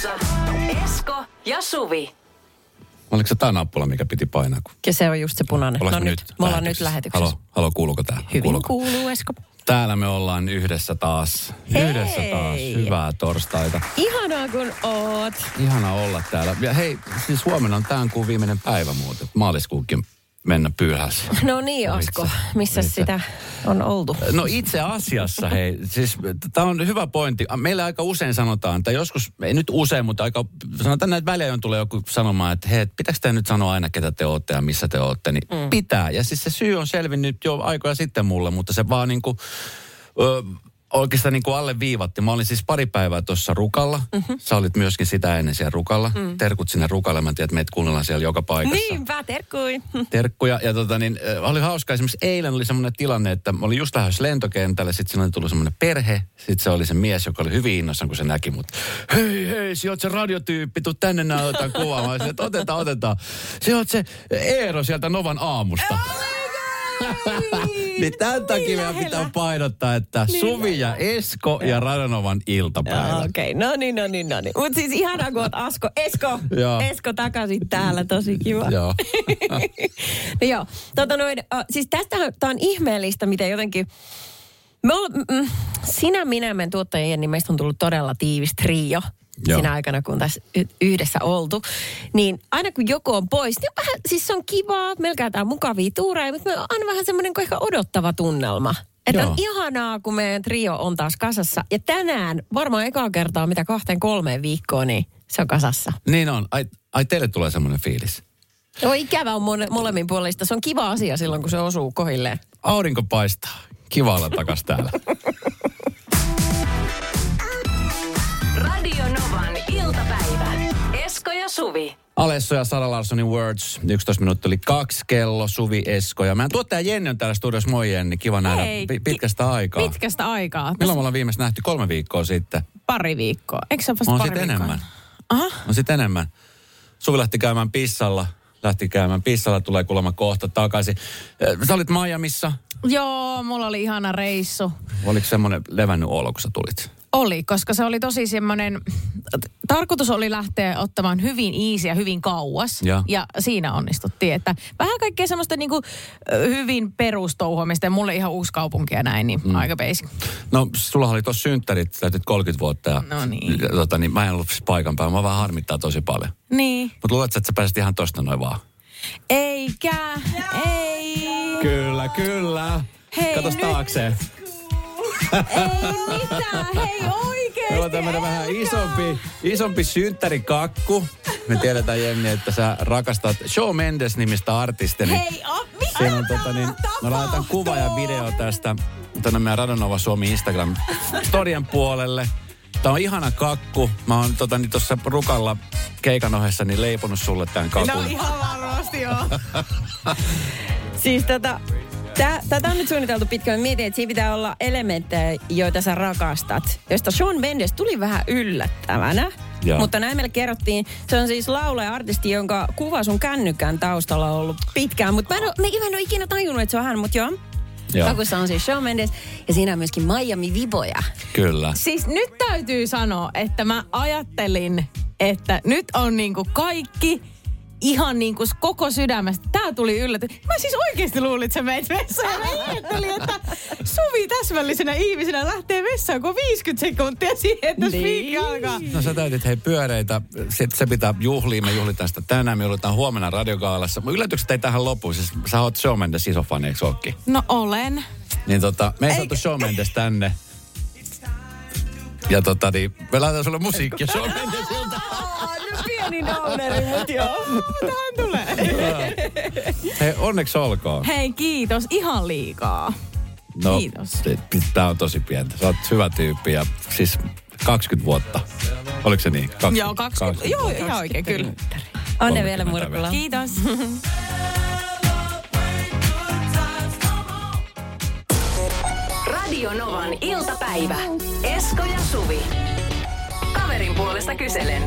Studiossa Esko ja Suvi. Oliko se tämä nappula, mikä piti painaa? Kun... Ja se on just se punainen. Ollaanko no nyt, me ollaan nyt lähetyksessä. Halo, halo kuuluuko tää? Hyvin kuuluuko? kuuluu, Esko. Täällä me ollaan yhdessä taas. Hei! Yhdessä taas. Hyvää torstaita. Ihanaa kun oot. Ihana olla täällä. Ja hei, siis huomenna on tämän kuun viimeinen päivä muuten. Maaliskuukin mennä pyyhässä. No niin, Asko. Itse- Missä itse. sitä on oltu? No itse asiassa, hei, siis tämä on hyvä pointti. Meillä aika usein sanotaan, tai joskus, ei nyt usein, mutta aika, sanotaan näitä välejä on tulee joku sanomaan, että hei, pitääkö te nyt sanoa aina, ketä te olette ja missä te olette, niin mm. pitää. Ja siis se syy on selvinnyt jo aikoja sitten mulle, mutta se vaan niin kuin, ö, oikeastaan niin kuin alle viivatti. Mä olin siis pari päivää tuossa Rukalla. Mm-hmm. Sä olit myöskin sitä ennen siellä Rukalla. Mm. Terkut sinne Rukalle. Mä tiedän, että meitä kuunnellaan siellä joka paikassa Niinpä, terkkui. terkkuja. Ja tota, niin, äh, oli hauska. Esimerkiksi eilen oli semmoinen tilanne, että mä olin just lähdössä lentokentälle. Sitten siinä oli tullut semmoinen perhe. Sitten se oli se mies, joka oli hyvin innoissaan, kun se näki mut. Hei, hei, sä oot se radiotyyppi, tuu tänne näin otetaan kuvaa. Mä olisin, että otetaan, otetaan. Sä oot se Eero sieltä Novan aamusta. Niin tämän takia meidän pitää painottaa, että Suvi ja Esko ja Radanovan iltapäivä. Okei, okay. no niin, no niin, no niin. Mutta siis ihanaa, kun oot Asko. Esko. Esko takaisin täällä, tosi kiva. Joo. no joo, tota noin, siis tästähän, tää on ihmeellistä, miten jotenkin, me ol, mm, sinä, minä meidän tuottajien, niin meistä on tullut todella tiivis trio. Joo. Sinä aikana, kun tässä yhdessä oltu. Niin aina kun joku on pois, niin on vähän, siis se on kivaa, meillä käytetään mukavia tuureja, mutta on aina vähän semmoinen kuin ehkä odottava tunnelma. Että on ihanaa, kun meidän trio on taas kasassa. Ja tänään, varmaan ekaa kertaa, mitä kahteen kolmeen viikkoon, niin se on kasassa. Niin on. Ai, ai teille tulee semmoinen fiilis. Joo, ikävä on mole, molemmin puolista. Se on kiva asia silloin, kun se osuu kohilleen. Aurinko paistaa. Kiva olla takas täällä. Radio Novan iltapäivä. Esko ja Suvi. Alesso ja Sara Larssonin Words. 11 minuuttia oli kaksi kello, Suvi Esko. Ja meidän tuottaja Jenni on täällä studiossa. Moi Jenni, kiva nähdä Hei, pi- pitkästä aikaa. Pitkästä aikaa. Milloin me ollaan viimeksi nähty? Kolme viikkoa sitten. Pari viikkoa. Eikö se ole vasta On pari sitten viikkoa? enemmän. Aha. On sitten enemmän. Suvi lähti käymään pissalla. Lähti käymään pissalla, tulee kuulemma kohta takaisin. Sä olit Miamiissa. Joo, mulla oli ihana reissu. Oliko semmoinen levännyt olo, kun sä tulit? Oli, koska se oli tosi semmoinen, tarkoitus oli lähteä ottamaan hyvin easy ja hyvin kauas. Ja. ja siinä onnistuttiin, että vähän kaikkea semmoista niinku hyvin perustouhuamista ja mulle ihan uusi kaupunki ja näin, niin mm. aika basic. No, sulla oli tuossa synttärit, täytit 30 vuotta. Ja, No niin. ja Tota, niin mä en ollut siis paikan päällä. Mä vaan harmittaa tosi paljon. Niin. Mutta luuletko, että sä pääsit ihan tosta noin vaan? Eikä, ei. Kyllä, kyllä. Hei, Katos nyt- taakse. Ei mitään, hei oikeesti. Meillä on vähän isompi, isompi synttärikakku. Me tiedetään, Jenni, että sä rakastat Shawn Mendes-nimistä artistia. niin Hei, mitä Siinä on, tota, niin, mä laitan kuva ja video tästä tänne meidän Radonova Suomi Instagram storien puolelle. Tää on ihana kakku. Mä oon tota, niin tuossa Rukalla keikan ohessa niin leiponut sulle tämän kakun. No ihan varmasti joo. Siis tota, tää, tätä on nyt suunniteltu pitkään. Mietin, että siinä pitää olla elementtejä, joita sä rakastat. Josta Sean Mendes tuli vähän yllättävänä. Joo. Mutta näin meille kerrottiin, se on siis laulaja artisti, jonka kuva sun kännykän taustalla on ollut pitkään. Mutta mä en, oo- mä en ole ikinä tajunnut, että se on hän, mutta joo. Joo. Kakussa on siis Shawn Mendes ja siinä on myöskin Miami Viboja. Kyllä. Siis nyt täytyy sanoa, että mä ajattelin, että nyt on niinku kaikki ihan niinku koko sydämestä. Tää tuli yllätys. Mä siis oikeasti luulin, että sä meit vessaan. Mä ajattelin, että Suvi täsmällisenä ihmisenä lähtee vessaan, kun on 50 sekuntia siihen, että niin. alkaa. No sä täytit hei pyöreitä, sitten se pitää juhlia, me juhlitaan sitä tänään, me juhlitaan huomenna radiokaalassa. Mun Yllätykset ei tähän lopu, siis sä oot Shawn Mendes iso fani, eikö ookin? No olen. Niin tota, me ei saatu Shawn Mendes tänne. Ja tota niin, me laitetaan sulle musiikkia Shawn Mendesiltä. Pieni downeri, mutta joo. Tähän tulee. Hei, onneksi olkoon. Hei, kiitos. Ihan liikaa. No, Kiitos. Tää on tosi pientä. Sä oot hyvä tyyppi ja siis 20 vuotta. Oliko se niin? 20, Joo, 20. Joo, ihan oikein, kyllä. Anne vielä 30 Murkula. Kiitos. Radio Novan iltapäivä. Esko ja Suvi. Kaverin puolesta kyselen.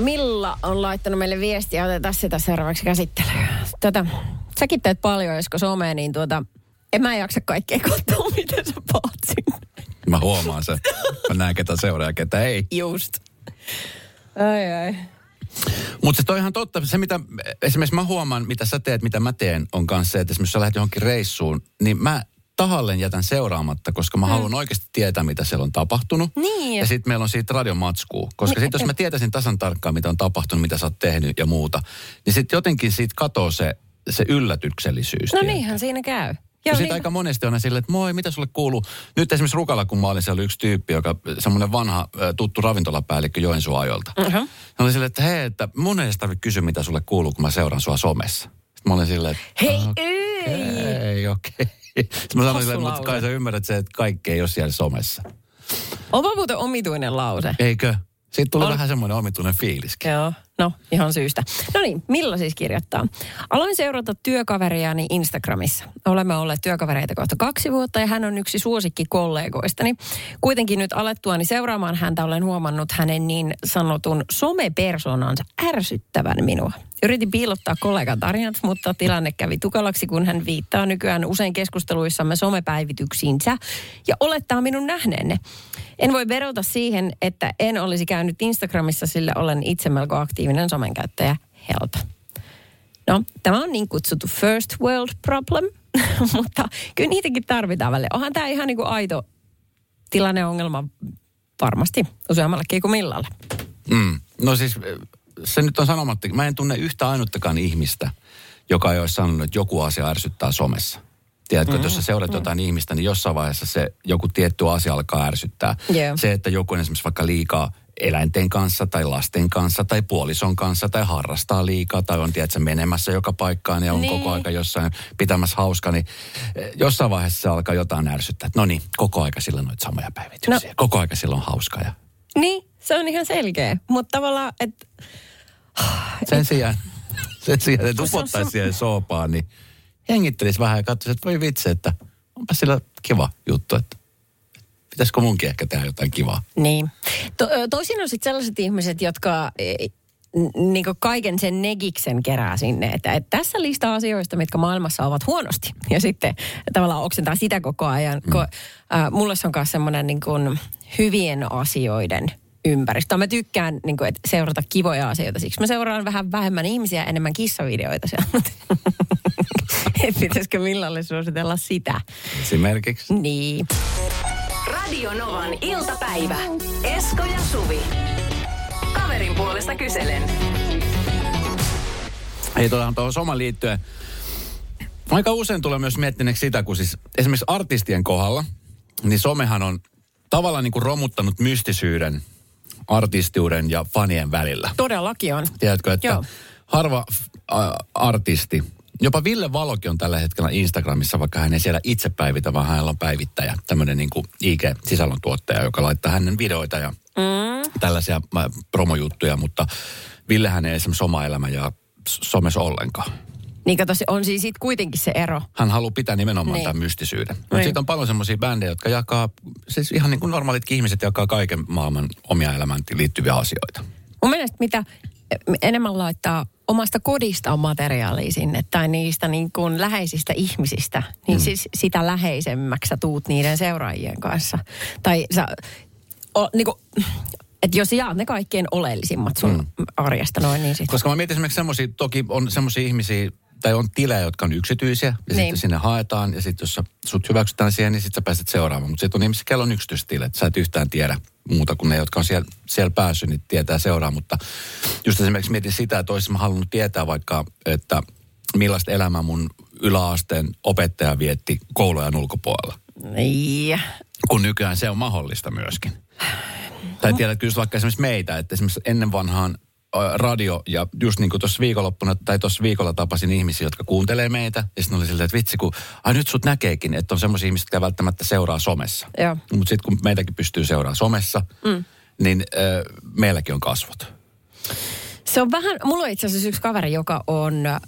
Milla on laittanut meille viestiä, otetaan sitä seuraavaksi käsittelyyn. Tota, säkin teet paljon, Esko, somea, niin tuota, en mä jaksa kaikkea katsoa, miten sä paat sinne. Mä huomaan sen. Mä näen, ketä seuraa ja ketä ei. Just. Ai ai. Mutta se on ihan totta. Se, mitä esimerkiksi mä huomaan, mitä sä teet, mitä mä teen, on kanssa se, että esimerkiksi jos sä lähdet johonkin reissuun, niin mä tahalleen jätän seuraamatta, koska mä haluan oikeasti tietää, mitä siellä on tapahtunut. Niin. Ja sitten meillä on siitä radiomatskuu. Koska sitten jos mä tietäisin tasan tarkkaan, mitä on tapahtunut, mitä sä oot tehnyt ja muuta, niin sitten jotenkin siitä katoo se, se yllätyksellisyys. No tiedätkö? niinhän siinä käy. Ja sitten niin, aika monesti on silleen, että moi, mitä sulle kuuluu? Nyt esimerkiksi Rukalla, kun mä olin, siellä yksi tyyppi, joka semmoinen vanha tuttu ravintolapäällikkö Joensuun ajoilta. Uh-huh. Hän oli silleen, että hei, että mun ei tarvitse kysyä, mitä sulle kuuluu, kun mä seuraan sua somessa. Mä olin silleen, että Hei, okei, ei. okei. Sitten mä sanoin silleen, mutta kai sä ymmärrät se, että kaikki ei ole siellä somessa. Onpa muuten omituinen lause. Eikö? Siitä tuli On. vähän semmoinen omituinen fiiliskin. Joo, no ihan syystä. No niin, Milla siis kirjoittaa. Aloin seurata työkaveriani Instagramissa. Olemme olleet työkavereita kohta kaksi vuotta ja hän on yksi suosikki kollegoistani. Kuitenkin nyt alettuani seuraamaan häntä olen huomannut hänen niin sanotun somepersonansa ärsyttävän minua. Yritin piilottaa kollegan tarinat, mutta tilanne kävi tukalaksi, kun hän viittaa nykyään usein keskusteluissamme somepäivityksiinsä ja olettaa minun nähneenne. En voi verota siihen, että en olisi käynyt Instagramissa, sillä olen itse melko aktiivinen somenkäyttäjä. Help. No, tämä on niin kutsuttu first world problem, mutta kyllä niitäkin tarvitaan välillä. Onhan tämä ihan niin kuin aito tilanneongelma varmasti useammallekin kuin millalle. Mm. No siis se nyt on sanomatta, mä en tunne yhtä ainuttakaan ihmistä, joka ei olisi sanonut, että joku asia ärsyttää somessa. Tiedätkö, mm, että jos sä seurat mm. jotain ihmistä, niin jossain vaiheessa se joku tietty asia alkaa ärsyttää. Joo. Se, että joku on esimerkiksi vaikka liikaa eläinten kanssa tai lasten kanssa tai puolison kanssa tai harrastaa liikaa tai on tiedätkö, menemässä joka paikkaan ja on Niin. koko aika jossain pitämässä hauska, niin eh, jossain vaiheessa se alkaa jotain ärsyttää. No niin, koko aika silloin noita samoja päivityksiä. No. Koko aika silloin on hauska ja Niin, se on ihan selkeä. Mutta tavallaan, että Sen sijaan, sen sijaan että Kun se on upottaisi siihen soopaan, niin hengittelisi vähän ja katsoisi, että voi vitsi, että onpa sillä kiva juttu, että pitäisikö munkin ehkä tehdä jotain kivaa. Niin. To, toisin on sitten sellaiset ihmiset, jotka niin kaiken sen negiksen kerää sinne, että, että tässä lista asioista, mitkä maailmassa ovat huonosti. Ja sitten tavallaan oksentaa sitä koko ajan. Mm. Ko, äh, mulle se on myös semmoinen niin hyvien asioiden ympäristö. Mä tykkään niin kuin, että seurata kivoja asioita, siksi mä seuraan vähän vähemmän ihmisiä, enemmän kissavideoita siellä. Pitäisikö millalle suositella sitä? Esimerkiksi. Niin. Radio Novan iltapäivä. Esko ja Suvi. Kaverin puolesta kyselen. Ei tuohon tuohon soman liittyen. Aika usein tulee myös miettineeksi sitä, kun siis esimerkiksi artistien kohdalla, niin somehan on tavallaan niin kuin romuttanut mystisyyden artistiuden ja fanien välillä. Todellakin on. Tiedätkö, että Joo. Harva ä, artisti, jopa Ville Valokin on tällä hetkellä Instagramissa, vaikka hän ei siellä itse päivitä, vaan hänellä on päivittäjä, tämmöinen niin IG-sisällöntuottaja, joka laittaa hänen videoita ja mm. tällaisia ä, promojuttuja, mutta Villehän ei esimerkiksi oma elämä ja somessa ollenkaan. Niin kato, on siis sit kuitenkin se ero. Hän haluaa pitää nimenomaan Niin. tämän mystisyyden. Mutta Niin. siitä on paljon semmoisia bändejä, jotka jakaa, siis ihan niin kuin normaalitkin ihmiset jakaa kaiken maailman omia elämään liittyviä asioita. Mun mielestä mitä enemmän laittaa omasta kodistaan materiaalia sinne tai niistä niin kuin läheisistä ihmisistä, niin mm. siis sitä läheisemmäksi sä tuut niiden seuraajien kanssa. Tai sä, o, niin kuin, että jos jaat ne kaikkein oleellisimmat sun mm. arjesta noin, niin sit. Koska mä mietin esimerkiksi semmoisia, toki on semmoisia ihmisiä, tai on tilejä, jotka on yksityisiä, ja niin. Sitten sinne haetaan, ja sitten jos sä, sut hyväksytään siihen, niin sitten sä pääset seuraamaan. Mutta sitten on ihmisiä, kello on yksityistilet, sä et yhtään tiedä muuta kuin ne, jotka on siellä, siellä päässyt, niin tietää seuraa. Mutta just esimerkiksi mietin sitä, että olisin mä halunnut tietää vaikka, että millaista elämää mun yläasteen opettaja vietti koulujen ulkopuolella. Niin. Kun nykyään se on mahdollista myöskin. Tai tiedätkö just vaikka esimerkiksi meitä, että esimerkiksi ennen vanhaan radio ja just niin kuin tuossa viikonloppuna tai tuossa viikolla tapasin ihmisiä, jotka kuuntelee meitä. Ja sitten oli silleen, että vitsi kun, ai nyt sut näkeekin, että on semmoisia ihmisiä, jotka välttämättä seuraa somessa. Mutta sitten kun meitäkin pystyy seuraamaan somessa, mm. niin äh, meilläkin on kasvot. Se on vähän, mulla on itse asiassa yksi kaveri, joka on ö,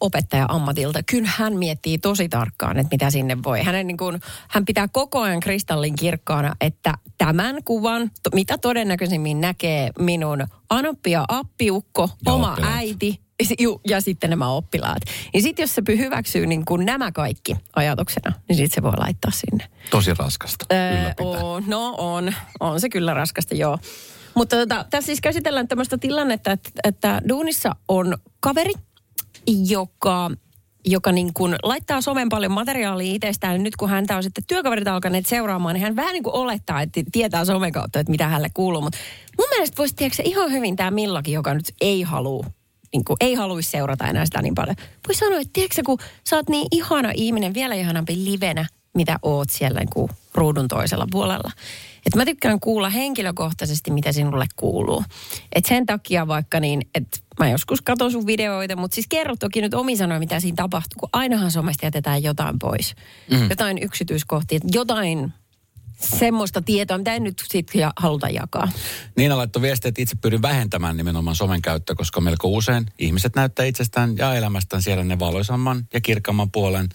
opettaja ammatilta. Kyllä hän miettii tosi tarkkaan, että mitä sinne voi. Hänen niin kuin, hän pitää koko ajan kristallin kirkkaana, että tämän kuvan, to, mitä todennäköisimmin näkee minun anoppi ja appiukko, Ja oma oppilaat. äiti ju, ja sitten nämä oppilaat. Niin sitten jos se hyväksyy niin kuin nämä kaikki ajatuksena, niin sitten se voi laittaa sinne. Tosi raskasta Öö, on, no on, on se kyllä raskasta, joo. Mutta tota, tässä siis käsitellään tämmöistä tilannetta, että, että duunissa on kaveri, joka, joka niin kuin laittaa somen paljon materiaalia itsestään. Nyt kun häntä on sitten työkaverit alkaneet seuraamaan, niin hän vähän niin kuin olettaa, että tietää somen kautta, että mitä hänelle kuuluu. Mutta mun mielestä voisi tiedätkö, ihan hyvin tämä Millakin, joka nyt ei halua niin kuin, ei haluaisi seurata enää sitä niin paljon. Voi sanoa, että tiedätkö, kun sä oot niin ihana ihminen, vielä ihanampi livenä, mitä oot siellä niin kuin ruudun toisella puolella. Et mä tykkään kuulla henkilökohtaisesti, mitä sinulle kuuluu. Et sen takia vaikka niin, että mä joskus katson sun videoita, mutta siis kerro toki nyt omi sanoja, mitä siinä tapahtuu, kun ainahan somesta jätetään jotain pois. Mm. Jotain yksityiskohtia, jotain semmoista tietoa, mitä en nyt sitten haluta jakaa. Niina laittoi viestiä, että itse pyrin vähentämään nimenomaan somen käyttöä, koska melko usein ihmiset näyttää itsestään ja elämästään siellä ne valoisamman ja kirkkaamman puolen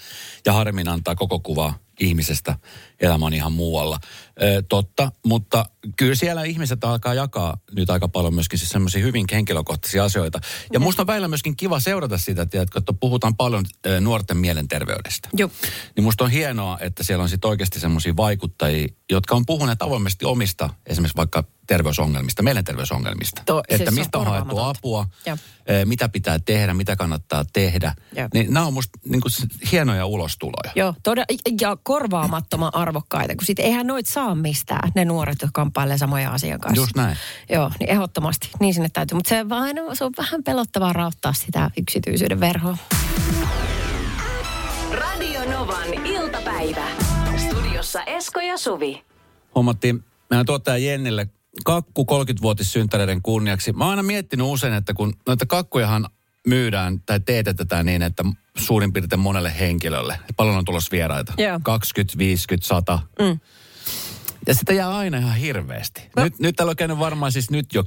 ja harmin antaa koko kuva ihmisestä. Elämä on ihan muualla. Ö, totta, mutta kyllä siellä ihmiset alkaa jakaa nyt aika paljon myöskin siis semmoisia hyvin henkilökohtaisia asioita. Ja musta on välillä myöskin kiva seurata sitä, tiedätkö, että puhutaan paljon ö, nuorten mielenterveydestä. Joo. Niin musta on hienoa, että siellä on sitten oikeasti semmoisia vaikuttajia, jotka on puhuneet avoimesti omista, esimerkiksi vaikka terveysongelmista, mielenterveysongelmista. To- siis että on mistä on haettu apua, eh, mitä pitää tehdä, mitä kannattaa tehdä. Joo. Niin nämä on musta niin kuin, hienoja ulostuloja. Joo, todella, ja korvaamattoman arvokkaita, kun sitten eihän noit saa mistään, ne nuoret, jotka kamppailee samoja asian kanssa. Just näin. Joo, niin ehdottomasti, niin sinne täytyy. Mutta se, vaan, se on vähän pelottavaa rauttaa sitä yksityisyyden verhoa. Radio Novan iltapäivä. Studiossa Esko ja Suvi. Hommattiin meidän tuottaja Jennille kakku 30-vuotissynttäreiden kunniaksi. Mä oon aina miettinyt usein, että kun noita kakkujahan myydään tai teetetään niin, että suurin piirtein monelle henkilölle. Paljon on tulossa vieraita. Joo. 20, 50, 100. Mm. Ja sitä jää aina ihan hirveästi. No. Nyt, nyt täällä on käynyt varmaan siis nyt jo 10-15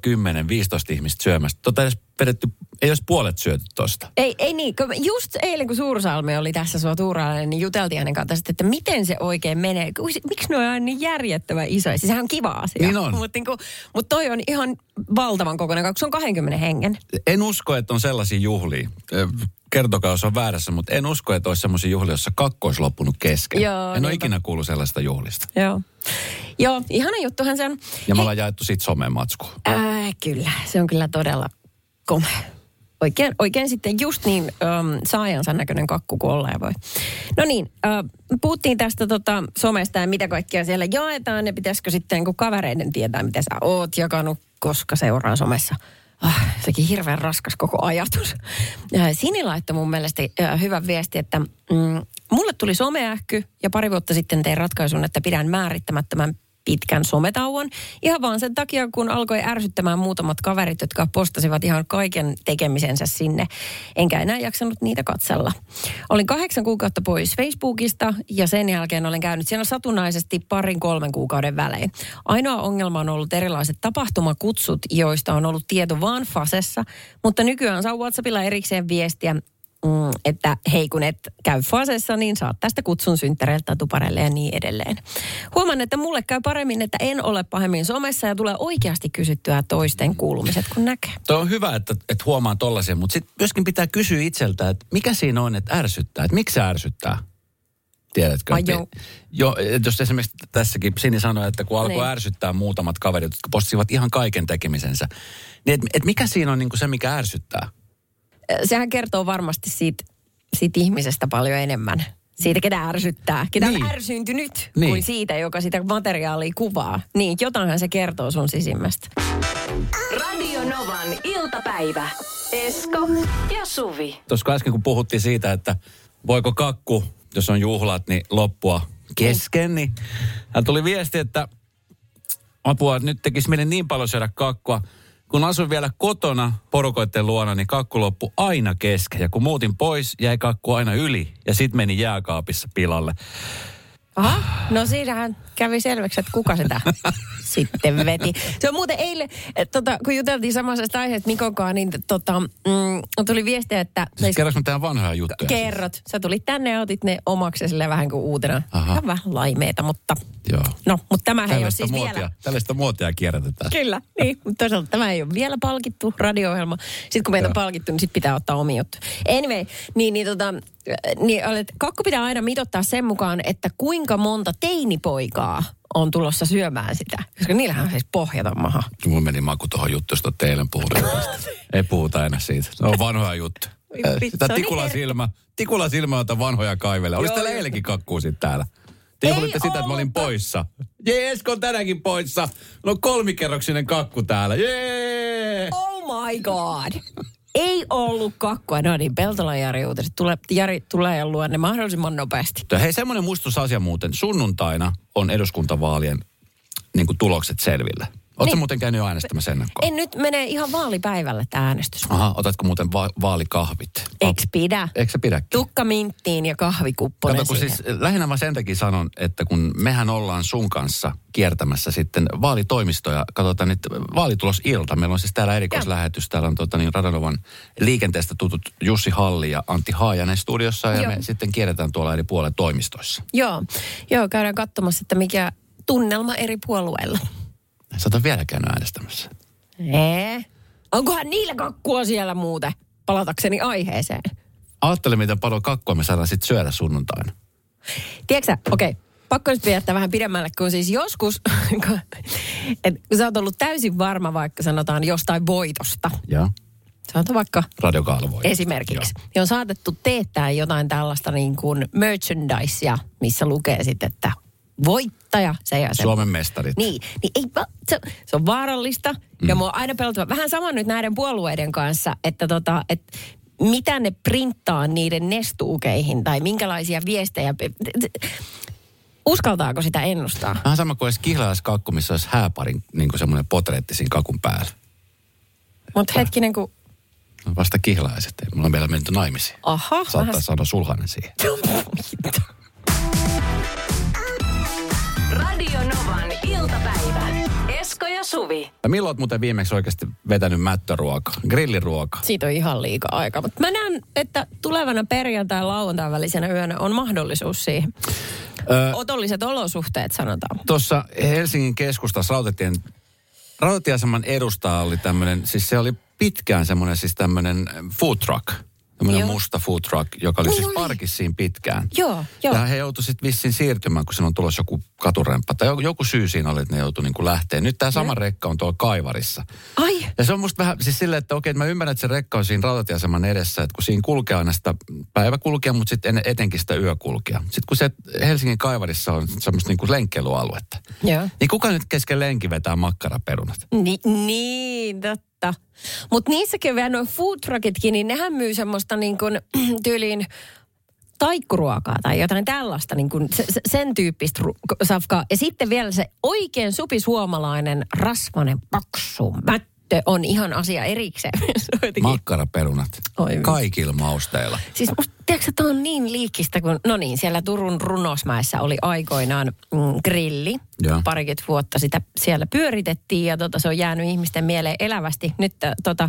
ihmistä syömästä. Tota edes vedetty, ei olisi puolet syöty tosta. Ei, ei niin, kun just eilen kun Suursalmi oli tässä sua tuurainen, niin juteltiin hänen kanssa, että miten se oikein menee. Kun- Miksi ne on aina niin järjettömän isoja? Siis sehän on kiva asia. Niin on. Mutta niin mut toi on ihan valtavan kokoinen, koska se on 20 hengen. En usko, että on sellaisia juhlia. Kertokaa, jos on väärässä, mutta en usko, että olisi sellaisia juhlia, jossa kakko olisi loppunut kesken. Joo, en ole niinpä. ikinä kuullut sellaista juhlista. Joo. Joo, ihana juttuhan se on. Ja me ollaan jaettu siitä someen matskua. Ää, kyllä, se on kyllä todella komea. Oikein, oikein sitten just niin äm, saajansa näköinen kakku kuin olla ja voi. No niin, äh, puhuttiin tästä tota, somesta ja mitä kaikkea siellä jaetaan ja pitäisikö sitten kun kavereiden tietää, mitä sä oot jakanut, koska seuraa somessa. Ah, sekin hirveän raskas koko ajatus. Äh, Sini laittoi mun mielestä äh, hyvän viesti, että mm, mulle tuli someähky ja pari vuotta sitten tein ratkaisun, että pidän määrittämättömän pitkän sometauon. Ihan vaan sen takia, kun alkoi ärsyttämään muutamat kaverit, jotka postasivat ihan kaiken tekemisensä sinne. Enkä enää jaksanut niitä katsella. Olin kahdeksan kuukautta pois Facebookista ja sen jälkeen olen käynyt siellä satunnaisesti parin kolmen kuukauden välein. Ainoa ongelma on ollut erilaiset tapahtumakutsut, joista on ollut tieto vaan Fasessa, mutta nykyään saa WhatsAppilla erikseen viestiä mm, että hei kun et käy fasessa, niin saat tästä kutsun synttäreiltä tupareille ja niin edelleen. Huomaan, että mulle käy paremmin, että en ole pahemmin somessa ja tulee oikeasti kysyttyä toisten kuulumiset, kun näkee. Tuo on hyvä, että, että huomaa tollaisia, mutta sitten myöskin pitää kysyä itseltä, että mikä siinä on, että ärsyttää, että miksi se ärsyttää? Tiedätkö? Ai joo. jo, että jos esimerkiksi tässäkin Sini sanoi, että kun alkoi Niin. ärsyttää muutamat kaverit, jotka postasivat ihan kaiken tekemisensä, niin että et mikä siinä on niin kuin se, mikä ärsyttää? Sehän kertoo varmasti siitä, siitä ihmisestä paljon enemmän. Siitä, ketä ärsyttää. Ketä Niin. on ärsyyntynyt Niin. kuin siitä, joka sitä materiaalia kuvaa. Niin, jotainhan se kertoo sun sisimmästä. Radio Novan iltapäivä. Esko ja Suvi. Tuossa äsken kun puhuttiin siitä, että voiko kakku, jos on juhlat, niin loppua kesken, niin hän tuli viesti, että apua, että nyt tekisi meille niin paljon syödä kakkua, kun asuin vielä kotona porukoitten luona, niin kakku loppui aina kesken. Ja kun muutin pois, jäi kakku aina yli. Ja sit meni jääkaapissa pilalle. Aha, no siinähän kävi selväksi, että kuka sitä sitten veti. Se on muuten eilen, et, tota, kun juteltiin samasta aiheesta Mikonkaan, niin tota, mm, tuli viestiä, että... Siis kerroks mä vanhoja juttuja? Kerrot. Sä tulit tänne ja otit ne silleen vähän kuin uutena. Aha. Vähän vähän laimeeta, mutta... Joo. No, mutta tämä ei ole siis muotia, vielä... tällaista muotia kierrätetään. Kyllä, niin, mutta toisaalta tämä ei ole vielä palkittu radio-ohjelma. Sitten kun meitä on palkittu, niin sitten pitää ottaa omi juttu. Anyway, niin, niin, tota, niin olet, kakku pitää aina mitottaa sen mukaan, että kuinka monta teinipoikaa on tulossa syömään sitä. Koska niillähän on siis pohjaton maha. Mulla meni maku tuohon juttuun, josta teille puhutaan. Ei puhuta enää siitä. Se on vanhoja juttu. Sitä niin tikula silmä, tikula silmä, jota vanhoja kaivelee. Olisi täällä eilenkin kakkuu sitten täällä. Te Ei juhlitte sitä, että mä olin poissa. Jee, Esko on tänäänkin poissa. No kolmikerroksinen kakku täällä. Jee! Oh my god! Ei ollut kakkua. No niin, Peltolan Jari uutiset. Tule, Jari tulee ja luo ne mahdollisimman nopeasti. Hei, semmoinen muistusasia muuten. Sunnuntaina on eduskuntavaalien niin kuin, tulokset selville. Oletko Niin. muuten käynyt jo äänestämässä ennakkoon? En nyt mene ihan vaalipäivälle tämä äänestys. Aha, otatko muuten va- vaalikahvit? Eks pidä? Eikö se pidäkin? Tukka minttiin ja kahvikupponen Kato, kun siihen. siis lähinnä mä sen takia sanon, että kun mehän ollaan sun kanssa kiertämässä sitten vaalitoimistoja, katsotaan nyt vaalitulosilta. Meillä on siis täällä erikoislähetys. Täällä on tota, niin Radanovan liikenteestä tutut Jussi Halli ja Antti Haajanen studiossa. Ja Joo. me sitten kierretään tuolla eri puolen toimistoissa. Joo, joo, käydään katsomassa, että mikä tunnelma eri puolueilla. Sä oot vielä käynyt äänestämässä. Ee? Onkohan niillä kakkua siellä muuten? Palatakseni aiheeseen. Ajattele, miten paljon kakkua me saadaan sitten syödä sunnuntaina. Tiedätkö okei, okay, pakko nyt viettää vähän pidemmälle, kun siis joskus, et, kun sä oot ollut täysin varma vaikka sanotaan jostain voitosta, Joo. sanotaan vaikka Radiokalvoja. esimerkiksi, niin on saatettu teettää jotain tällaista niin kuin merchandisea, missä lukee sitten, että voittaja, se ja se. Suomen mestarit. Niin, niin ei, se, se on vaarallista mm. ja mua on aina pelottava. Vähän sama nyt näiden puolueiden kanssa, että tota, et, mitä ne printtaa niiden nestuukeihin tai minkälaisia viestejä. Uskaltaako sitä ennustaa? Vähän sama kuin edes kihlaiskakku, missä olisi hääparin niin semmoinen potreetti siinä kakun päällä. Mutta hetkinen, kun... No Vasta kihlaiset. Mulla on vielä menty naimisiin. Aha, Saattaa vähän... sanoa sulhanen siihen. Radio Novan iltapäivä. Esko ja Suvi. Ja milloin oot muuten viimeksi oikeasti vetänyt mättöruokaa, grilliruokaa? Siitä on ihan liikaa aikaa. Mutta mä näen, että tulevana perjantai ja lauantain välisenä yönä on mahdollisuus siihen. Ö, Otolliset olosuhteet sanotaan. Tuossa Helsingin keskustassa rautatien, rautatieaseman edustaja oli tämmöinen, siis se oli pitkään semmoinen siis tämmöinen food truck. Tämmöinen Joo. musta food truck, joka oli Oi, siis parkissa siinä pitkään. Joo, joo. Ja he joutuivat sitten vissiin siirtymään, kun siinä on tulossa joku katuremppa. Tai joku, joku syy siinä oli, että ne joutui niin lähteä. Nyt tämä sama rekka on tuolla Kaivarissa. Ai, Ja se on musta vähän siis silleen, että okei, että mä ymmärrän, että se rekka on siinä rautatieaseman edessä, että kun siinä kulkee aina sitä päiväkulkia, mutta sitten etenkin sitä yökulkia. Sitten kun se Helsingin Kaivarissa on semmoista niinku lenkkeilyaluetta, joo. niin kuka nyt kesken lenki vetää makkaraperunat? Ni, niin, totta. Mutta niissäkin vielä nuo food truckitkin, niin nehän myy semmoista niin kuin tyyliin taikkuruokaa tai jotain tällaista, niin kuin se, se, sen tyyppistä safkaa. Ja sitten vielä se oikein supisuomalainen, rasvanen, paksu mättö on ihan asia erikseen. Jotenkin- Makkaraperunat. Oi. Kaikilla mausteilla. Siis musta, tiedätkö, tämä on niin liikistä, kun, no niin, siellä Turun Runosmäessä oli aikoinaan mm, grilli. Joo. Parikymmentä vuotta sitä siellä pyöritettiin ja tota, se on jäänyt ihmisten mieleen elävästi. Nyt äh, tota,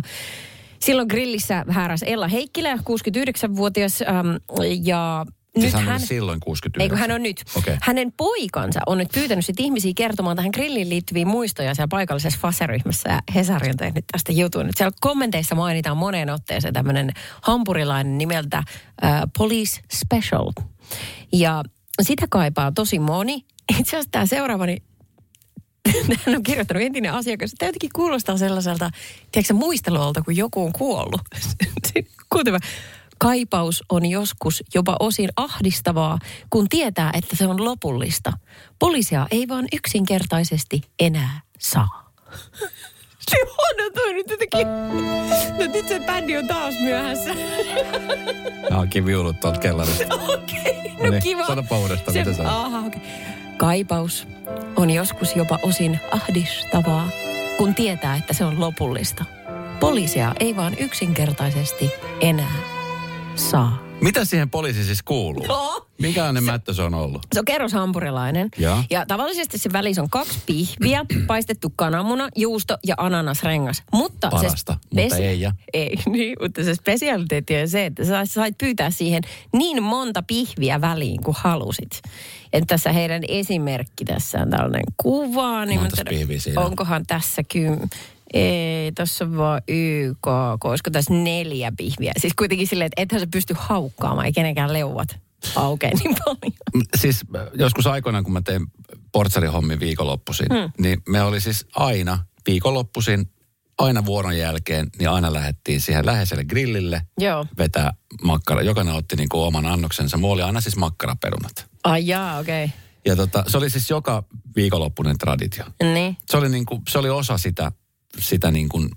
silloin grillissä hääräs Ella Heikkilä, 69-vuotias, äm, ja nyt hän, hän... oli silloin 69. Ei kun hän on nyt. Okei. Hänen poikansa on nyt pyytänyt sit ihmisiä kertomaan tähän grilliin liittyviä muistoja siellä paikallisessa faseryhmässä. Ja Hesari on tehnyt tästä jutun. Nyt siellä kommenteissa mainitaan moneen otteeseen tämmöinen hampurilainen nimeltä uh, Police Special. Ja sitä kaipaa tosi moni. Itse asiassa tämä seuraava, niin hän on kirjoittanut entinen asiakas. Tämä jotenkin kuulostaa sellaiselta, tiedätkö muisteluolta, kun joku on kuollut. Kuuntele. Kaipaus on joskus jopa osin ahdistavaa, kun tietää, että se on lopullista. Poliisia ei vaan yksinkertaisesti enää saa. Se on toi nyt jotenkin. No nyt se bändi on taas myöhässä. Nämä on kiviulut tuolta kellarista. Okei, No no niin, kiva. sanoppa uudestaan, mitä sä- Aha, okei. Kaipaus on joskus jopa osin ahdistavaa, kun tietää, että se on lopullista. Poliisia ei vaan yksinkertaisesti enää saa. Mitä siihen poliisi siis kuuluu? No. Minkälainen mättö se on ollut? Se on kerroshampurilainen. Ja? ja tavallisesti se välissä on kaksi pihviä, paistettu kananmuna, juusto ja ananasrengas. Mutta Parasta, se mutta ei ja. Ei, niin, mutta se spesialiteetti on se, että sä sait pyytää siihen niin monta pihviä väliin kuin halusit. Että tässä heidän esimerkki tässä on tällainen kuva. Niin Montas pihviä siinä? Onkohan tässä kym... Ei, tässä on vaan YK, olisiko tässä neljä pihviä. Siis kuitenkin silleen, että ethän sä pysty haukkaamaan, ei kenenkään leuvat aukea niin paljon. Siis äh, joskus aikoinaan, kun mä tein portsarihommin viikonloppuisin, hmm. niin me oli siis aina viikonloppuisin, aina vuoron jälkeen, niin aina lähdettiin siihen läheiselle grillille Joo. vetää makkara. Jokainen otti niin kuin oman annoksensa. Mulla oli aina siis makkaraperunat. Ai jaa, okei. Okay. Ja tota, se oli siis joka viikonloppuinen traditio. Niin. Se oli, niin kuin, se oli osa sitä, sitä, niin kuin,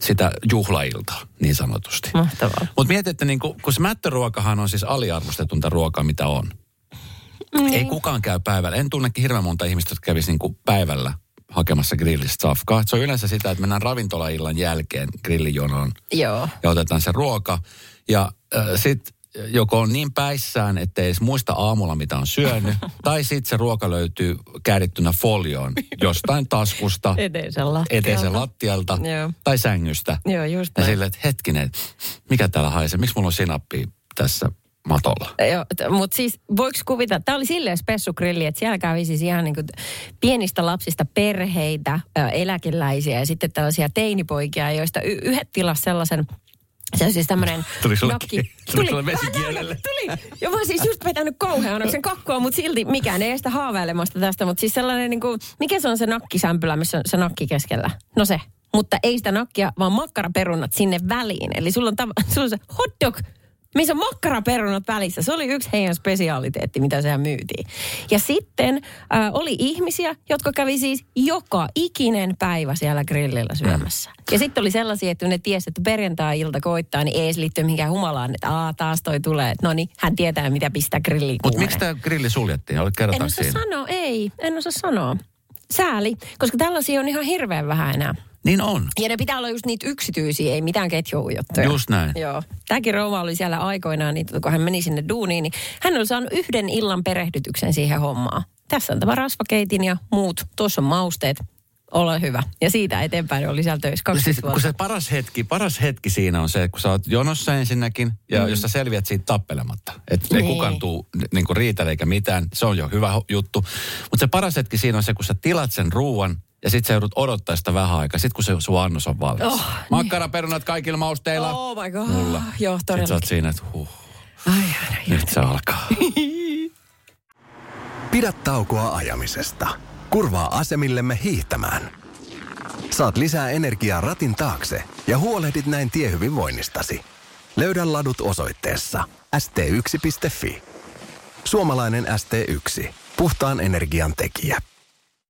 sitä juhlailtaa, niin sanotusti. Mahtavaa. Mutta mietit, että niin kuin, kun se mättöruokahan on siis aliarvostetunta ruokaa, mitä on. Niin. Ei kukaan käy päivällä. En tunnekin hirveän monta ihmistä, jotka kävisi niin kuin päivällä hakemassa grillistä safkaa. Se on yleensä sitä, että mennään ravintolaillan jälkeen grillijonoon Joo. ja otetaan se ruoka. Ja äh, sitten joko on niin päissään, ettei edes muista aamulla, mitä on syönyt, tai sitten se ruoka löytyy käärittynä folioon jostain taskusta, Eteisen lattialta. eteisen lattialta Joo. tai sängystä. Joo, just Ja näin. silleen, että hetkinen, mikä täällä haisee? Miksi mulla on sinappia tässä matolla? Joo, mutta siis voiko kuvita, tämä oli silleen spessugrilli, että siellä kävi siis ihan niin kuin pienistä lapsista perheitä, eläkeläisiä ja sitten tällaisia teinipoikia, joista y- yhdet tilas sellaisen se on siis tämmöinen Tuli sulle nakki. ki- tuli sulle vesikielelle? Tuli. Ja mä oon siis just vetänyt kauhean annoksen kakkua, mutta silti mikään ei estä haaveilemasta tästä. Mutta siis sellainen niin kuin, mikä se on se nakkisämpylä, missä on se nakki keskellä? No se. Mutta ei sitä nakkia, vaan makkaraperunat sinne väliin. Eli sulla on, tav- sulla on se hot dog, missä on makkaraperunat välissä. Se oli yksi heidän spesiaaliteetti, mitä sehän myytiin. Ja sitten äh, oli ihmisiä, jotka kävi siis joka ikinen päivä siellä grillillä syömässä. Ja sitten oli sellaisia, että ne tiesi, että perjantai-ilta koittaa, niin ei edes liittyy mihinkään humalaan, että Aa, taas toi tulee. No niin, hän tietää, mitä pistää grilliin Mutta miksi tämä grilli suljettiin? Olet En osaa sanoa, ei. En osaa sanoa. Sääli, koska tällaisia on ihan hirveän vähän enää. Niin on. Ja ne pitää olla just niitä yksityisiä, ei mitään ketjujuttuja. Just näin. Joo. Tämäkin rouva oli siellä aikoinaan, niin kun hän meni sinne duuniin, niin hän oli saanut yhden illan perehdytyksen siihen hommaan. Tässä on tämä rasvakeitin ja muut. Tuossa on mausteet. Ole hyvä. Ja siitä eteenpäin oli siellä töissä 20 Siis, kun se paras hetki, paras hetki siinä on se, että kun sä oot jonossa ensinnäkin, ja mm. jos sä selviät siitä tappelematta. Että ei Niin. kukaan tuu niin riitele eikä mitään, se on jo hyvä juttu. Mutta se paras hetki siinä on se, kun sä tilat sen ruuan, ja sit sä joudut odottaa sitä vähän aikaa, sit kun se sun annos on valmis. Oh, Makkaraperunat kaikilla mausteilla. Oh my god. Mulla. Joo, Sit sä oot siinä, että huh, Ai, ai, ai. nyt se alkaa. Pidä taukoa ajamisesta. Kurvaa asemillemme hiihtämään. Saat lisää energiaa ratin taakse ja huolehdit näin tiehyvinvoinnistasi. Löydä ladut osoitteessa st1.fi. Suomalainen ST1. Puhtaan energian tekijä.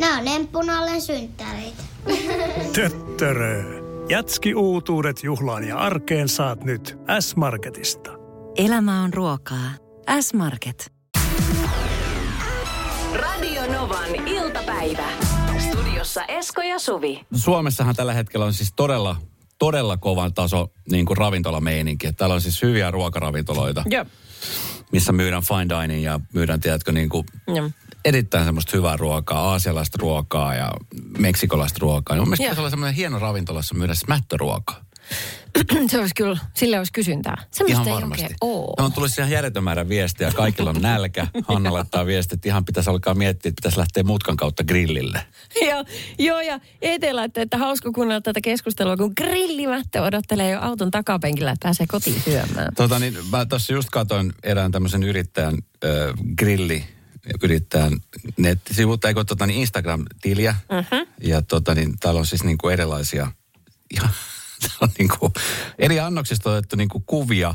Nämä on emppunallen synttäreitä. Töttörö. Jatski uutuudet juhlaan ja arkeen saat nyt S-Marketista. Elämä on ruokaa. S-Market. Radio Novan iltapäivä. Studiossa Esko ja Suvi. Suomessahan tällä hetkellä on siis todella, todella kovan taso niin kuin ravintolameininki. Että Täällä on siis hyviä ruokaravintoloita, Joo. missä myydään fine dining ja myydään, tiedätkö, niin kuin Joo. Erittäin semmoista hyvää ruokaa, aasialaista ruokaa ja meksikolaista ruokaa. Niin mun mielestä Joo. pitäisi olla semmoinen hieno ravintola, jossa myydään smättöruokaa. Se olisi kyllä, sille olisi kysyntää. Semmoista Ihan ei varmasti. No on tullut ihan järjetön määrä viestiä. Kaikilla on nälkä. Hanna laittaa viestiä, että ihan pitäisi alkaa miettiä, että pitäisi lähteä mutkan kautta grillille. Ja, joo, ja etelä, että, että hauska kuunnella tätä keskustelua, kun grillimättö odottelee jo auton takapenkillä, että pääsee kotiin syömään. Tota niin, mä tuossa just katsoin erään tämmöisen yrittäjän äh, grilli, yrittäjän nettisivut, eikö tota niin Instagram-tiliä. Mhm. Ja tota niin, täällä on siis niinku erilaisia, ihan on niin kuin, eri annoksista otettu niin kuin kuvia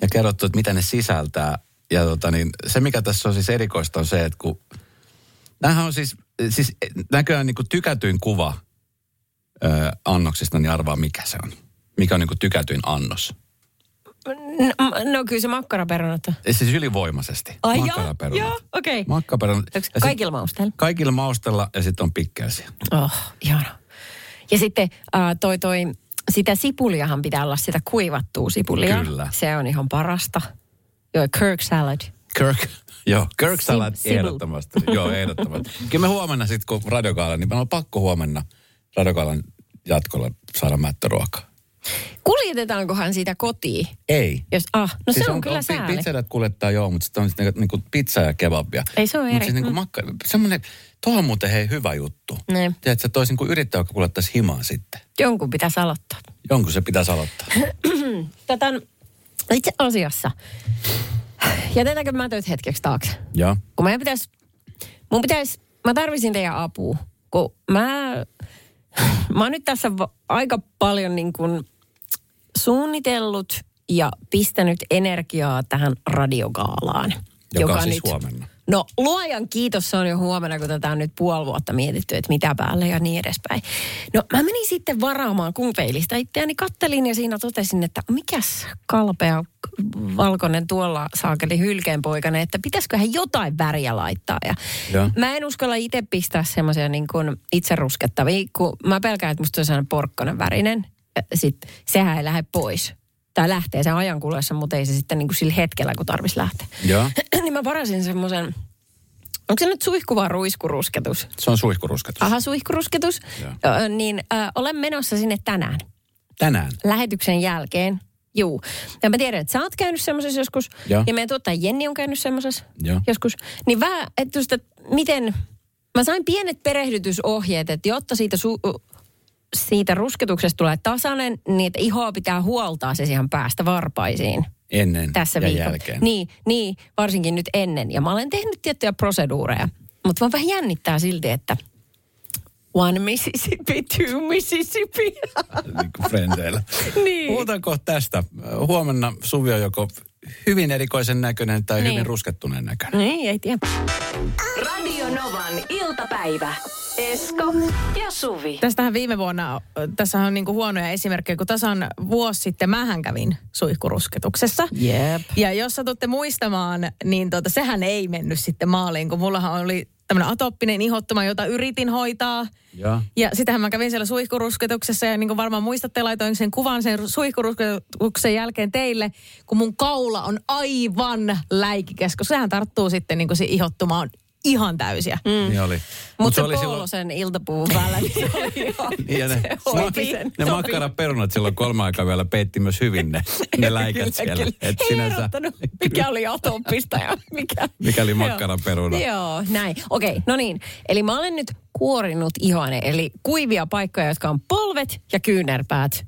ja kerrottu, että mitä ne sisältää. Ja tota niin, se, mikä tässä on siis erikoista, on se, että kun... Nämähän on siis, siis näköjään niin kuin tykätyin kuva ö, annoksista, niin arvaa mikä se on. Mikä on niin kuin tykätyin annos. No, no kyllä se makkaraperunat on. Siis ylivoimaisesti. Ai joo, Makkaraperunat. joo, okei. Okay. Sit- kaikilla mausteilla? Kaikilla maustella ja sitten on pikkeisiä. Oh, ihana. Ja sitten äh, toi, toi, sitä sipuliahan pitää olla sitä kuivattua sipulia. Kyllä. Se on ihan parasta. Joo, Kirk salad. Kirk, joo, Kirk salad Sib- ehdottomasti. joo, ehdottomasti. Kyllä me huomenna sitten, kun radiokaala, niin meillä on pakko huomenna radiokaalan jatkolla saada mättöruokaa. Kuljetetaankohan sitä kotiin? Ei. Jos, ah, no siis se on, kyllä pi- sääli. Pizzadat kuljettaa joo, mutta sitten on sitten niinku, niinku pizza ja kebabia. Ei se ole Mutta eri. siis niinku Mm. makka, semmoinen, tuohon on muuten hei hyvä juttu. Ne. Tiedätkö, toisin kuin yrittäjä, joka kuljettaisi himaa sitten. Jonkun pitäisi aloittaa. Jonkun se pitäisi aloittaa. Tätä itse asiassa. Jätetäänkö mä töitä hetkeksi taakse? joo. Kun meidän pitäisi, mun pitäisi, mä tarvisin teidän apua. Kun mä, mä oon nyt tässä aika paljon niin kuin suunnitellut ja pistänyt energiaa tähän radiogaalaan. Joka, on siis huomenna. No luojan kiitos, se on jo huomenna, kun tätä on nyt puoli vuotta mietitty, että mitä päälle ja niin edespäin. No mä menin sitten varaamaan kumpeilista itseäni, kattelin ja siinä totesin, että mikäs kalpea valkoinen tuolla saakeli hylkeenpoikainen, että pitäisiköhän jotain väriä laittaa. Ja Joo. mä en uskalla itse pistää semmoisia niin kuin itse ruskettavia, kun mä pelkään, että musta on sellainen porkkanen värinen. Sitten sehän ei lähde pois. Tai lähtee sen ajan kuluessa, mutta ei se sitten niin kuin sillä hetkellä, kun tarvitsisi lähteä. Joo. niin mä varasin semmoisen, onko se nyt suihkuva ruiskurusketus? Se on suihkurusketus. Aha, suihkurusketus. Joo. Niin ö, olen menossa sinne tänään Tänään. lähetyksen jälkeen. Juu. Ja mä tiedän, että sä oot käynyt semmoisessa joskus. Joo. Ja meidän tuottaja Jenni on käynyt semmoisessa joskus. Niin vähän, että miten... Mä sain pienet perehdytysohjeet, että jotta siitä, su, siitä rusketuksesta tulee tasainen, niin että ihoa pitää huoltaa se siihen päästä varpaisiin Ennen tässä ja viikolla. jälkeen. Niin, niin, varsinkin nyt ennen. Ja mä olen tehnyt tiettyjä proseduureja. Mutta vaan vähän jännittää silti, että one Mississippi, two Mississippi. niin kuin frendeillä. niin. Puhutaan kohta tästä. Huomenna Suvi on joko hyvin erikoisen näköinen tai Niin. hyvin ruskettuneen näköinen. Niin, ei tiedä. Radio Novan iltapäivä. Esko ja Suvi. Tästähän viime vuonna, tässä on niinku huonoja esimerkkejä, kun tasan vuosi sitten mähän kävin suihkurusketuksessa. Jep. Ja jos satutte muistamaan, niin tota, sehän ei mennyt sitten maaliin, kun mullahan oli tämmöinen atoppinen ihottuma, jota yritin hoitaa. Joo. Ja sitähän mä kävin siellä suihkurusketuksessa ja niin kuin varmaan muistatte, laitoin sen kuvan sen suihkurusketuksen jälkeen teille, kun mun kaula on aivan läikikäs, kun sehän tarttuu sitten niin kuin se ihottumaan ihan täysiä. Mm. Niin oli. Mut Mutta se oli Poolosen iltapuvun päällä, niin se oli ihan, Niin ja ne, se hoiti sen. ne makkaraperunat silloin kolme aikaa vielä peitti myös hyvin ne, ne läikät Kyllä, siellä. kyllä. Et Ei sinänsä, erottanut, mikä oli atoppista ja mikä... mikäli Joo. makkaraperuna. Joo, näin. Okei, okay, no niin. Eli mä olen nyt kuorinut ihone, eli kuivia paikkoja, jotka on polvet ja kyynärpäät.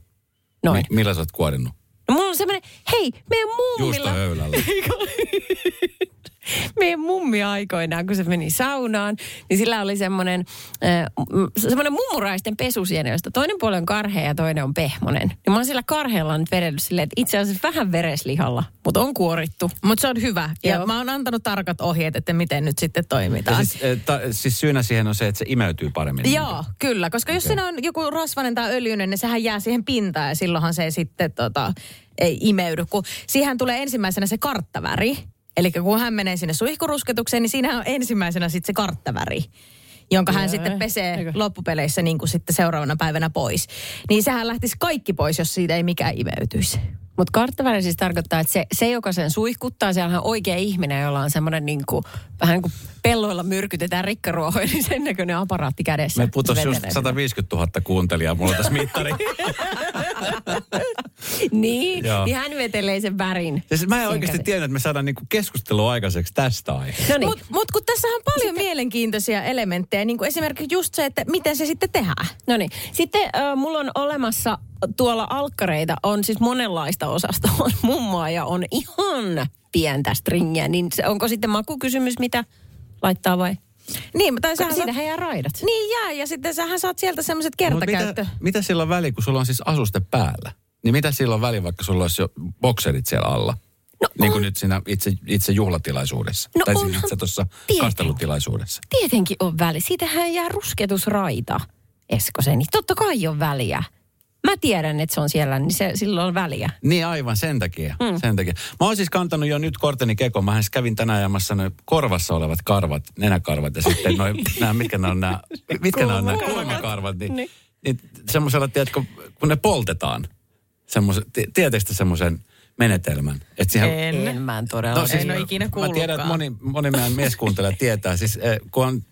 Noin. Mi- millä sä oot kuorinut? No mulla on semmoinen, hei, meidän mummilla... Höylällä. meidän mummi aikoinaan, kun se meni saunaan, niin sillä oli semmoinen, äh, semmoinen mummuraisten pesusiene, josta toinen puoli on karhea ja toinen on pehmonen. Niin mä oon sillä karheella nyt vedellyt silleen, että itse asiassa vähän vereslihalla, mutta on kuorittu. Mutta se on hyvä. Ja Joo. mä oon antanut tarkat ohjeet, että miten nyt sitten Ja toimitaan. siis, eh, ta, siis syynä siihen on se, että se imeytyy paremmin. Joo, kyllä. Koska jos siinä on joku rasvainen tai öljyinen, niin sehän jää siihen pintaan ja silloinhan se ei sitten tota, ei imeydy. Kun siihen tulee ensimmäisenä se karttaväri. Eli kun hän menee sinne suihkurusketukseen, niin siinä on ensimmäisenä sitten se karttaväri jonka hän Joo. sitten pesee Eikö? loppupeleissä niin kuin sitten seuraavana päivänä pois. Niin sehän lähtisi kaikki pois, jos siitä ei mikään imeytyisi. Mutta karttaväri siis tarkoittaa, että se, se, joka sen suihkuttaa, sehän on oikea ihminen, jolla on semmoinen niin kuin, vähän kuin pelloilla myrkytetään rikkaruohoja, niin sen näköinen aparaatti kädessä. Me putosi just Vetelee sitä. 150 000 kuuntelijaa mulla on tässä mittari. Niin, Joo. niin hän vetelee sen värin. Ja siis mä en oikeasti tiennyt, että me saadaan niinku keskustelua aikaiseksi tästä aiheesta. No niin. Mutta mut kun tässä on paljon mielenkiintoisia elementtejä, niin kuin esimerkiksi just se, että miten se sitten tehdään. No niin. Sitten äh, mulla on olemassa tuolla alkkareita, on siis monenlaista osasta. On mummoa ja on ihan pientä stringiä. Niin se, onko sitten makukysymys, mitä laittaa vai? Niin, tai sähän saat, jää raidat. niin jää, ja sitten sähän saat sieltä semmoiset kertakäyttö. mitä, mitä sillä on väli, kun sulla on siis asuste päällä? Niin mitä sillä on väli, vaikka sulla olisi jo bokserit siellä alla? No niin kuin on. nyt siinä itse, itse juhlatilaisuudessa. No tai siis itse tuossa tietenkin. kastelutilaisuudessa. Tietenkin on väli. Siitähän jää rusketusraita, Eskoseni. Totta kai on väliä. Mä tiedän, että se on siellä, niin se, sillä on väliä. Niin aivan, sen takia. Mm. sen takia. Mä oon siis kantanut jo nyt korteni kekon. Mä kävin tänään ajamassa ne korvassa olevat karvat, nenäkarvat ja sitten noin, nämä, mitkä ne on nämä, mitkä ne on nämä kulmakarvat. Niin, niin. niin semmoisella, tiedätkö, kun ne poltetaan, semmoisen, tietysti semmoisen menetelmän. Että siihen, En. En mä en todella. No, en ole ikinä Mä tiedän, että kuullutkaan. moni, moni meidän mieskuuntelija tietää. Siis, eh, kun on,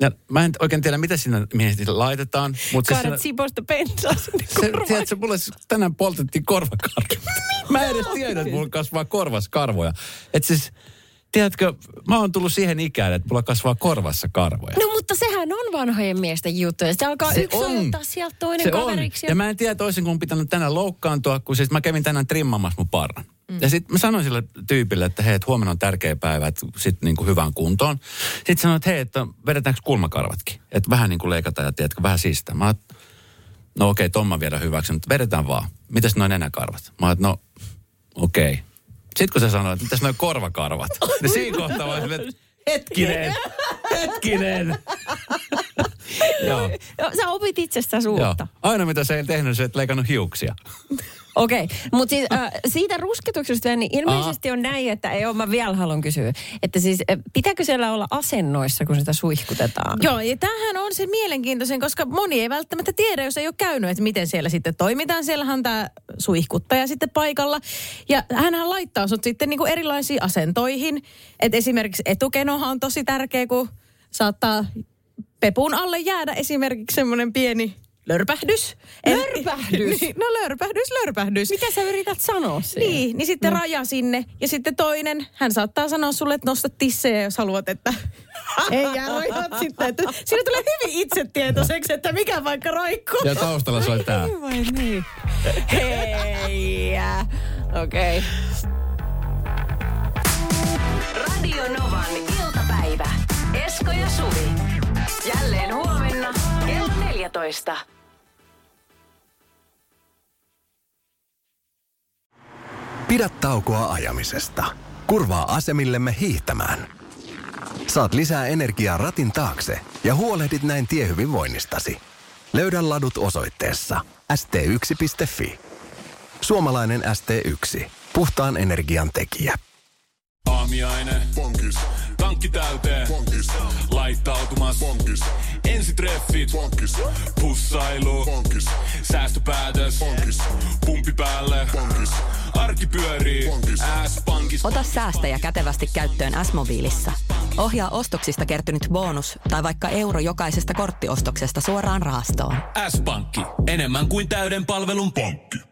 ja mä en oikein tiedä, mitä sinne mihin sitä laitetaan. Mutta siis Kaadat siinä- siposta bensaa sinne se, korvaan. tiedätkö, mulle siis tänään poltettiin korvakarvoja. Mä en edes tiedä, että mulla kasvaa korvaskarvoja. Et siis, tiedätkö, mä oon tullut siihen ikään, että mulla kasvaa korvassa karvoja. No mutta sehän on vanhojen miesten juttu. Ja se alkaa Se yksi on. ottaa sieltä toinen Se kaveriksi. on. Ja mä en tiedä toisin, kun pitänyt tänään loukkaantua, kun siis mä kävin tänään trimmamassa mun parran. Mm. Ja sitten mä sanoin sille tyypille, että hei, että huomenna on tärkeä päivä, että sit niin kuin hyvään kuntoon. Sitten sanoin, että hei, että vedetäänkö kulmakarvatkin? Että vähän niin kuin leikataan ja tiedätkö, vähän siistää. Mä että no okei, okay, Tomma vielä hyväksi, mutta vedetään vaan. Mitäs noin nenäkarvat? Mä oon, että no okei. Okay. Sitten kun sä sanoit, että mitäs noin korvakarvat? niin siinä kohtaa että hetkinen, hetkinen. Joo. Joo, Sä opit itsestäsi Joo. uutta. Aina mitä sä ei tehnyt, sä et leikannut hiuksia. Okei, okay. mutta siis äh, siitä rusketuksesta niin ilmeisesti on näin, että ei ole, mä vielä haluan kysyä, että siis äh, pitääkö siellä olla asennoissa, kun sitä suihkutetaan? Joo, ja tämähän on se mielenkiintoisen, koska moni ei välttämättä tiedä, jos ei ole käynyt, että miten siellä sitten toimitaan. Siellähän tämä suihkuttaja sitten paikalla. Ja hänhän laittaa sut sitten niinku erilaisiin asentoihin. Et esimerkiksi etukenohan on tosi tärkeä, kun saattaa pepun alle jäädä esimerkiksi semmoinen pieni lörpähdys. Lörpähdys? Niin, no lörpähdys, lörpähdys. Mitä sä yrität sanoa siinä? Niin, niin sitten no. raja sinne. Ja sitten toinen, hän saattaa sanoa sulle, että nosta tissejä, jos haluat, että ei jää rajat sitten. Että siinä tulee hyvin itsetietoiseksi, että mikä vaikka roikkuu. Ja taustalla soi tää. Vai niin? Hei. Okei. Okay. Radio Novan iltapäivä. Esko ja Suvi. Jälleen huomenna kello 14. Pidä taukoa ajamisesta. Kurvaa asemillemme hiihtämään. Saat lisää energiaa ratin taakse ja huolehdit näin tiehyvinvoinnistasi. Löydä ladut osoitteessa st1.fi. Suomalainen ST1. Puhtaan energian tekijä. Aamiaine. Bonkis. Tankki täyteen. Bonkis. Laittautumas. Bonkis. Ensitreffit. Bonkis. Pussailu. Bonkis. Säästöpäätös. Bonkis. Pumpi päälle. Bonkis. Arki pyörii. S-pankis. Ota säästäjä kätevästi käyttöön S-mobiilissa. Ohjaa ostoksista kertynyt bonus tai vaikka euro jokaisesta korttiostoksesta suoraan rahastoon. S-pankki. Enemmän kuin täyden palvelun pankki.